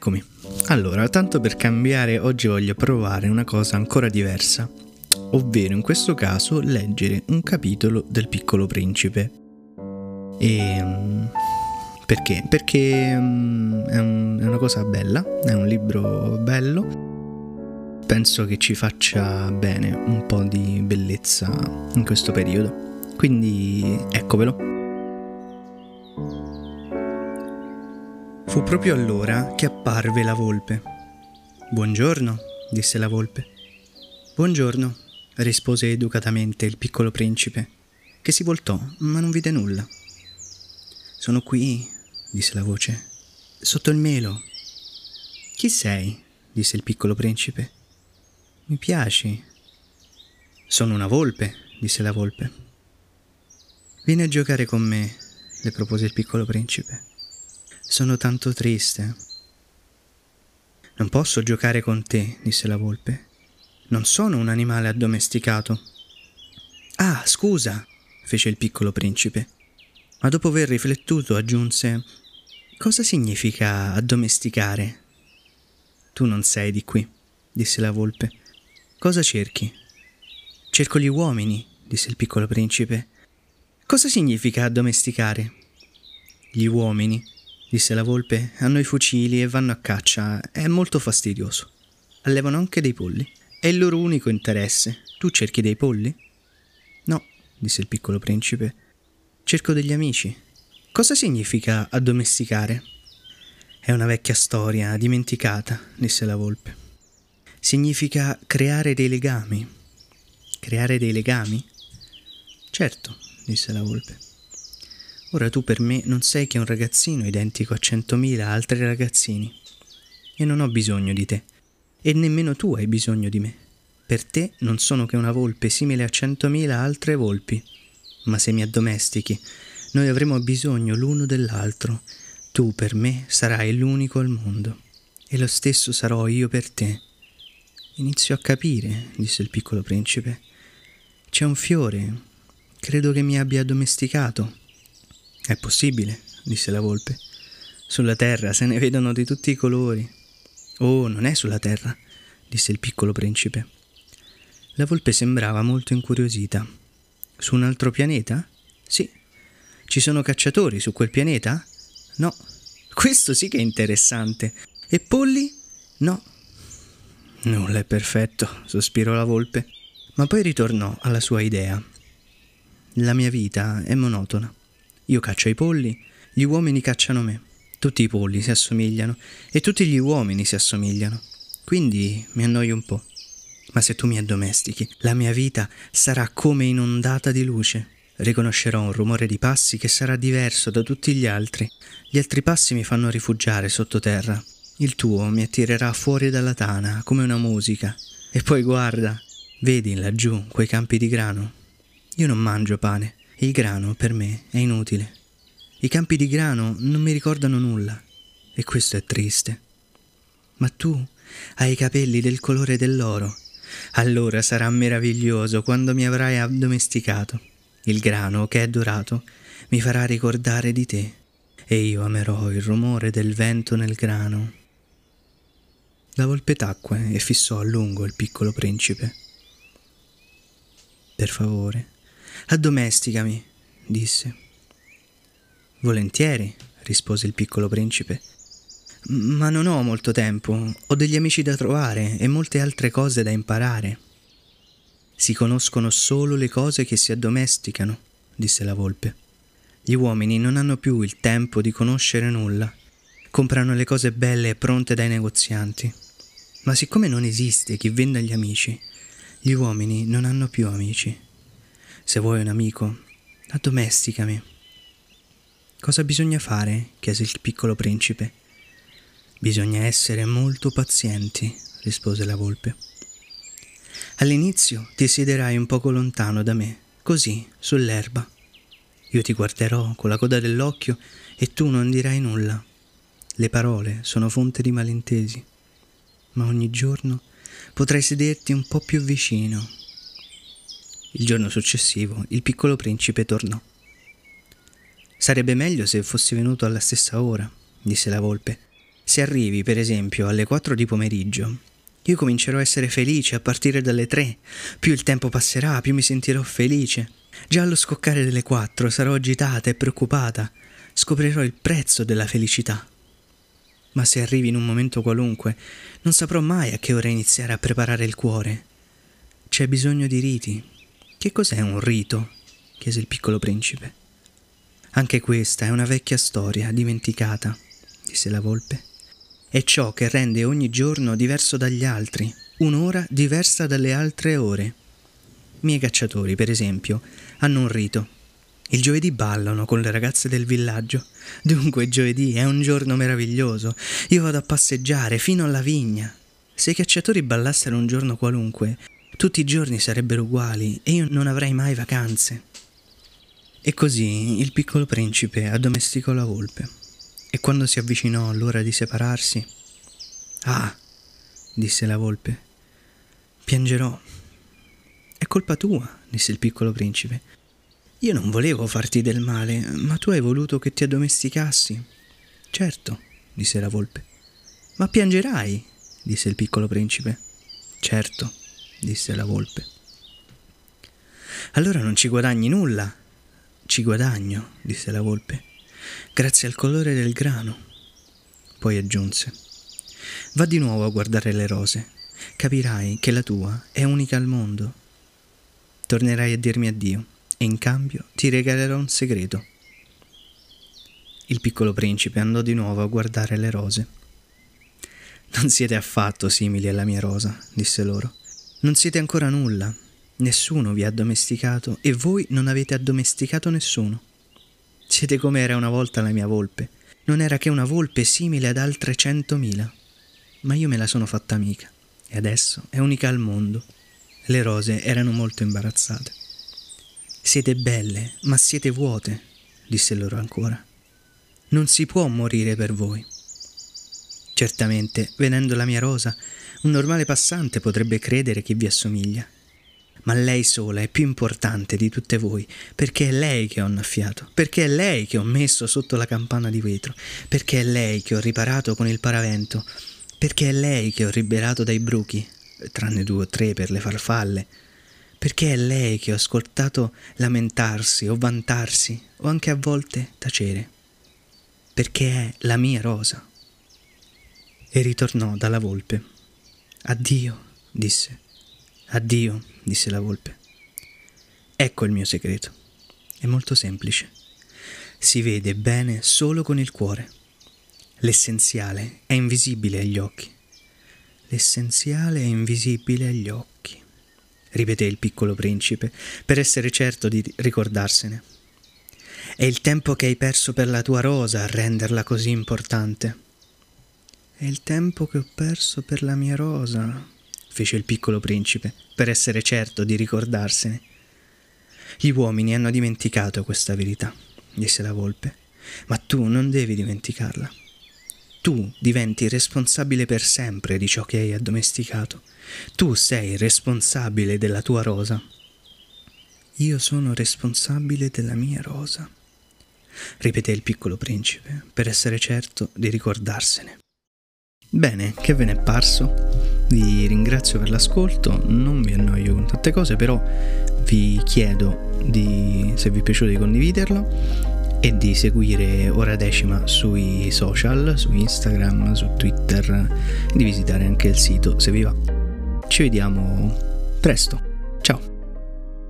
Eccomi. Allora, tanto per cambiare, oggi voglio provare una cosa ancora diversa, ovvero in questo caso leggere un capitolo del Piccolo Principe. E mm, perché? Perché un, è una cosa bella, è un libro bello. Penso che ci faccia bene un po' di bellezza in questo periodo. Quindi eccovelo. Fu proprio allora che apparve la volpe. Buongiorno, disse la volpe. Buongiorno, rispose educatamente il piccolo principe, che si voltò, ma non vide nulla. Sono qui, disse la voce, sotto il melo. Chi sei? disse il piccolo principe. Mi piaci. Sono una volpe, disse la volpe. Vieni a giocare con me, le propose il piccolo principe. Sono tanto triste. Non posso giocare con te, disse la volpe. Non sono un animale addomesticato. Ah, scusa, fece il piccolo principe. Ma dopo aver riflettuto aggiunse Cosa significa addomesticare? Tu non sei di qui, disse la volpe. Cosa cerchi? Cerco gli uomini, disse il piccolo principe. Cosa significa addomesticare? Gli uomini disse la volpe, hanno i fucili e vanno a caccia. È molto fastidioso. Allevano anche dei polli. È il loro unico interesse. Tu cerchi dei polli? No, disse il piccolo principe. Cerco degli amici. Cosa significa addomesticare? È una vecchia storia, dimenticata, disse la volpe. Significa creare dei legami. Creare dei legami? Certo, disse la volpe. Ora tu per me non sei che un ragazzino identico a centomila altri ragazzini. E non ho bisogno di te. E nemmeno tu hai bisogno di me. Per te non sono che una volpe simile a centomila altre volpi. Ma se mi addomestichi, noi avremo bisogno l'uno dell'altro. Tu per me sarai l'unico al mondo. E lo stesso sarò io per te. Inizio a capire, disse il piccolo principe. C'è un fiore. Credo che mi abbia addomesticato. È possibile, disse la volpe. Sulla terra se ne vedono di tutti i colori. Oh, non è sulla terra, disse il piccolo principe. La volpe sembrava molto incuriosita. Su un altro pianeta? Sì. Ci sono cacciatori su quel pianeta? No. Questo sì che è interessante. E polli? No. Nulla è perfetto, sospirò la volpe, ma poi ritornò alla sua idea. La mia vita è monotona. Io caccio i polli, gli uomini cacciano me. Tutti i polli si assomigliano e tutti gli uomini si assomigliano. Quindi mi annoio un po'. Ma se tu mi addomestichi, la mia vita sarà come inondata di luce. Riconoscerò un rumore di passi che sarà diverso da tutti gli altri. Gli altri passi mi fanno rifugiare sottoterra. Il tuo mi attirerà fuori dalla tana come una musica. E poi guarda, vedi laggiù quei campi di grano. Io non mangio pane, il grano per me è inutile. I campi di grano non mi ricordano nulla e questo è triste. Ma tu hai i capelli del colore dell'oro. Allora sarà meraviglioso quando mi avrai addomesticato. Il grano che è dorato mi farà ricordare di te e io amerò il rumore del vento nel grano. La volpe tacque e fissò a lungo il piccolo principe. Per favore, Addomesticami, disse. Volentieri, rispose il piccolo principe. Ma non ho molto tempo, ho degli amici da trovare e molte altre cose da imparare. Si conoscono solo le cose che si addomesticano, disse la volpe. Gli uomini non hanno più il tempo di conoscere nulla. Comprano le cose belle e pronte dai negozianti. Ma siccome non esiste chi venda gli amici, gli uomini non hanno più amici. Se vuoi un amico, addomesticami. Cosa bisogna fare? chiese il piccolo principe. Bisogna essere molto pazienti, rispose la volpe. All'inizio ti siederai un poco lontano da me, così, sull'erba. Io ti guarderò con la coda dell'occhio e tu non dirai nulla. Le parole sono fonte di malintesi, ma ogni giorno potrai sederti un po' più vicino il giorno successivo il piccolo principe tornò. Sarebbe meglio se fossi venuto alla stessa ora, disse la volpe. Se arrivi, per esempio, alle 4 di pomeriggio, io comincerò a essere felice a partire dalle 3. Più il tempo passerà, più mi sentirò felice. Già allo scoccare delle 4 sarò agitata e preoccupata. Scoprirò il prezzo della felicità. Ma se arrivi in un momento qualunque, non saprò mai a che ora iniziare a preparare il cuore. C'è bisogno di riti. Che cos'è un rito? chiese il piccolo principe. Anche questa è una vecchia storia, dimenticata, disse la volpe è ciò che rende ogni giorno diverso dagli altri, un'ora diversa dalle altre ore. Miei cacciatori, per esempio, hanno un rito. Il giovedì ballano con le ragazze del villaggio. Dunque giovedì è un giorno meraviglioso. Io vado a passeggiare fino alla vigna. Se i cacciatori ballassero un giorno qualunque, tutti i giorni sarebbero uguali e io non avrei mai vacanze. E così il piccolo principe addomesticò la volpe. E quando si avvicinò l'ora di separarsi, Ah, disse la volpe, piangerò. È colpa tua, disse il piccolo principe. Io non volevo farti del male, ma tu hai voluto che ti addomesticassi. Certo, disse la volpe. Ma piangerai, disse il piccolo principe. Certo, disse la volpe. Allora non ci guadagni nulla. Ci guadagno, disse la volpe grazie al colore del grano. Poi aggiunse, va di nuovo a guardare le rose, capirai che la tua è unica al mondo. Tornerai a dirmi addio e in cambio ti regalerò un segreto. Il piccolo principe andò di nuovo a guardare le rose. Non siete affatto simili alla mia rosa, disse loro. Non siete ancora nulla. Nessuno vi ha addomesticato e voi non avete addomesticato nessuno. Siete come era una volta la mia volpe. Non era che una volpe simile ad altre centomila. Ma io me la sono fatta amica e adesso è unica al mondo. Le rose erano molto imbarazzate. Siete belle, ma siete vuote, disse loro ancora. Non si può morire per voi. Certamente, vedendo la mia rosa, un normale passante potrebbe credere che vi assomiglia ma lei sola è più importante di tutte voi, perché è lei che ho annaffiato, perché è lei che ho messo sotto la campana di vetro, perché è lei che ho riparato con il paravento, perché è lei che ho liberato dai bruchi, tranne due o tre per le farfalle, perché è lei che ho ascoltato lamentarsi o vantarsi o anche a volte tacere, perché è la mia rosa. E ritornò dalla volpe. Addio, disse. Addio, disse la volpe. Ecco il mio segreto. È molto semplice. Si vede bene solo con il cuore. L'essenziale è invisibile agli occhi. L'essenziale è invisibile agli occhi, ripeté il piccolo principe, per essere certo di ricordarsene. È il tempo che hai perso per la tua rosa a renderla così importante. È il tempo che ho perso per la mia rosa, fece il piccolo principe, per essere certo di ricordarsene. Gli uomini hanno dimenticato questa verità, disse la volpe, ma tu non devi dimenticarla. Tu diventi responsabile per sempre di ciò che hai addomesticato. Tu sei responsabile della tua rosa. Io sono responsabile della mia rosa, ripeté il piccolo principe, per essere certo di ricordarsene. Bene, che ve ne è parso? Vi ringrazio per l'ascolto, non vi annoio con tante cose, però vi chiedo di, se vi è piaciuto di condividerlo e di seguire Ora Decima sui social, su Instagram, su Twitter e di visitare anche il sito se vi va. Ci vediamo presto.